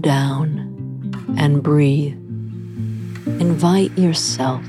Down and breathe. Invite yourself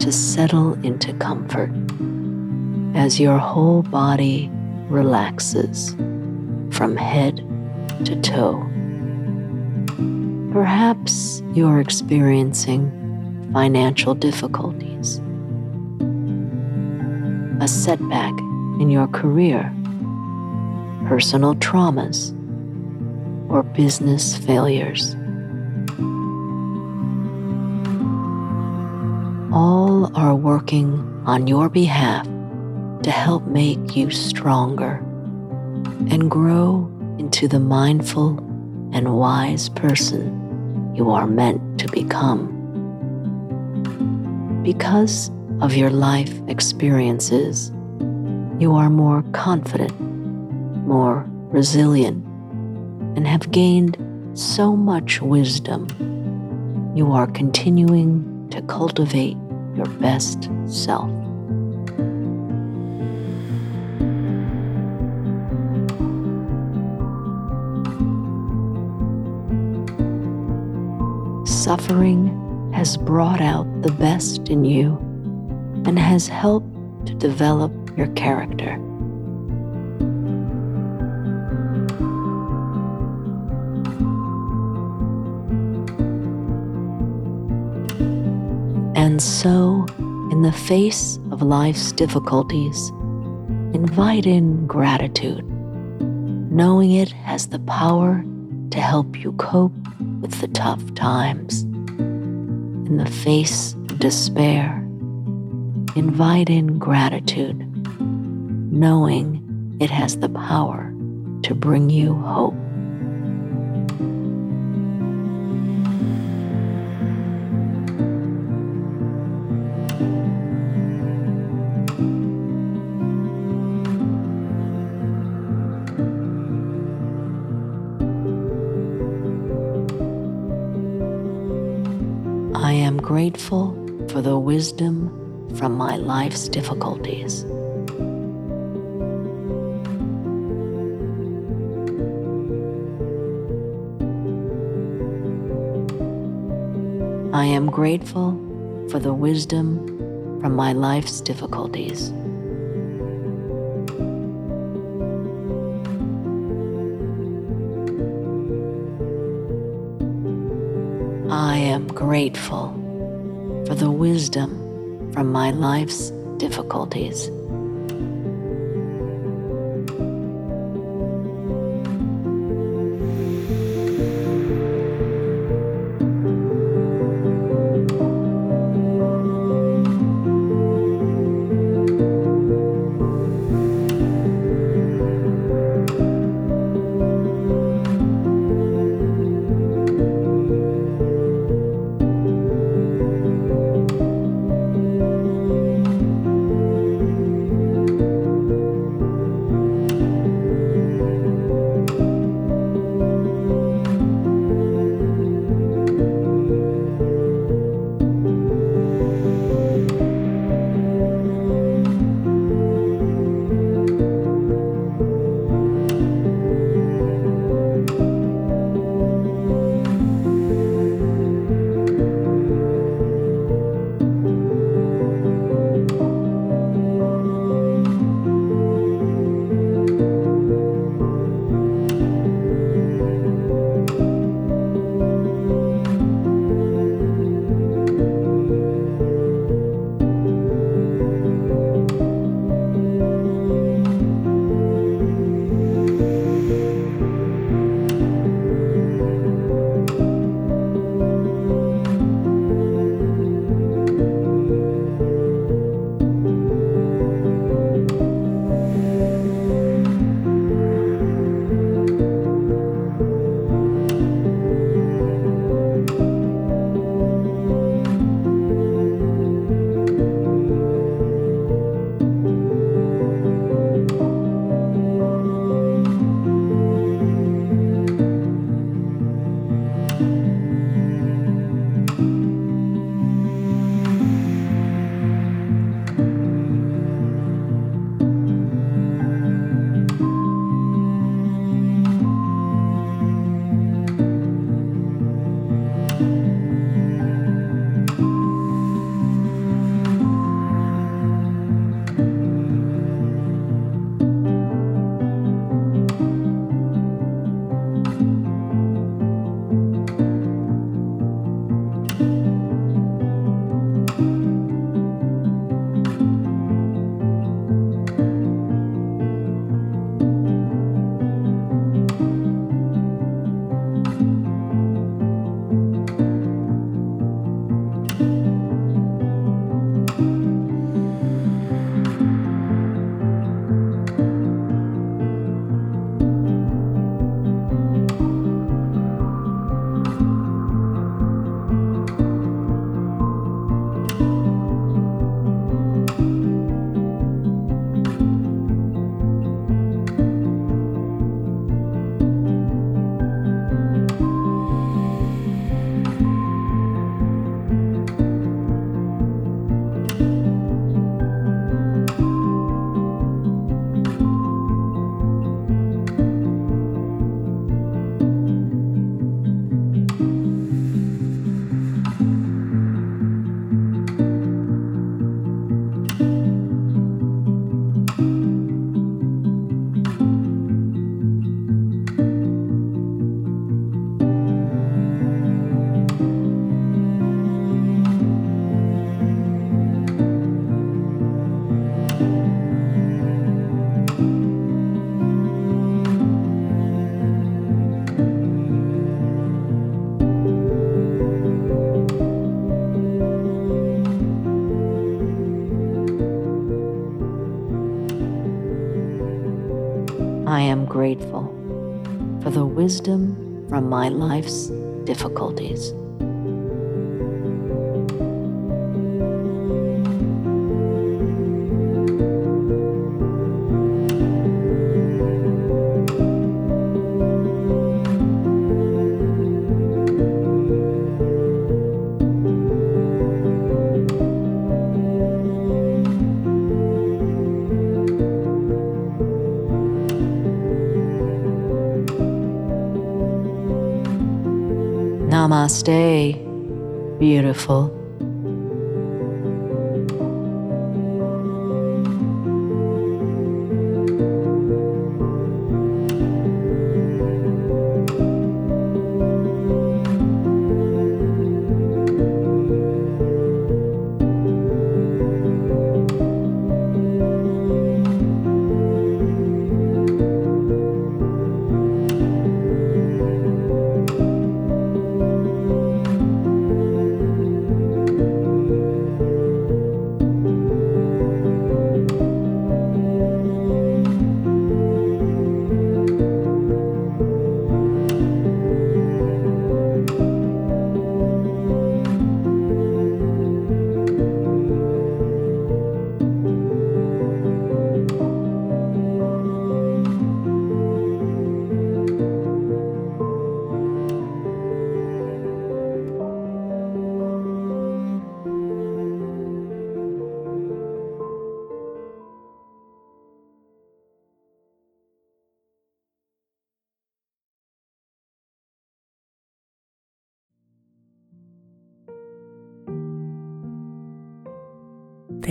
to settle into comfort as your whole body relaxes from head to toe. Perhaps you're experiencing financial difficulties, a setback in your career, personal traumas or business failures. All are working on your behalf to help make you stronger and grow into the mindful and wise person you are meant to become. Because of your life experiences, you are more confident, more resilient, and have gained so much wisdom, you are continuing to cultivate your best self. Suffering has brought out the best in you and has helped to develop your character. And so, in the face of life's difficulties, invite in gratitude, knowing it has the power to help you cope with the tough times. In the face of despair, invite in gratitude, knowing it has the power to bring you hope. Grateful for the wisdom from my life's difficulties. I am grateful for the wisdom from my life's difficulties. I am grateful for the wisdom from my life's difficulties. I am grateful for the wisdom from my life's difficulties. Namaste, beautiful.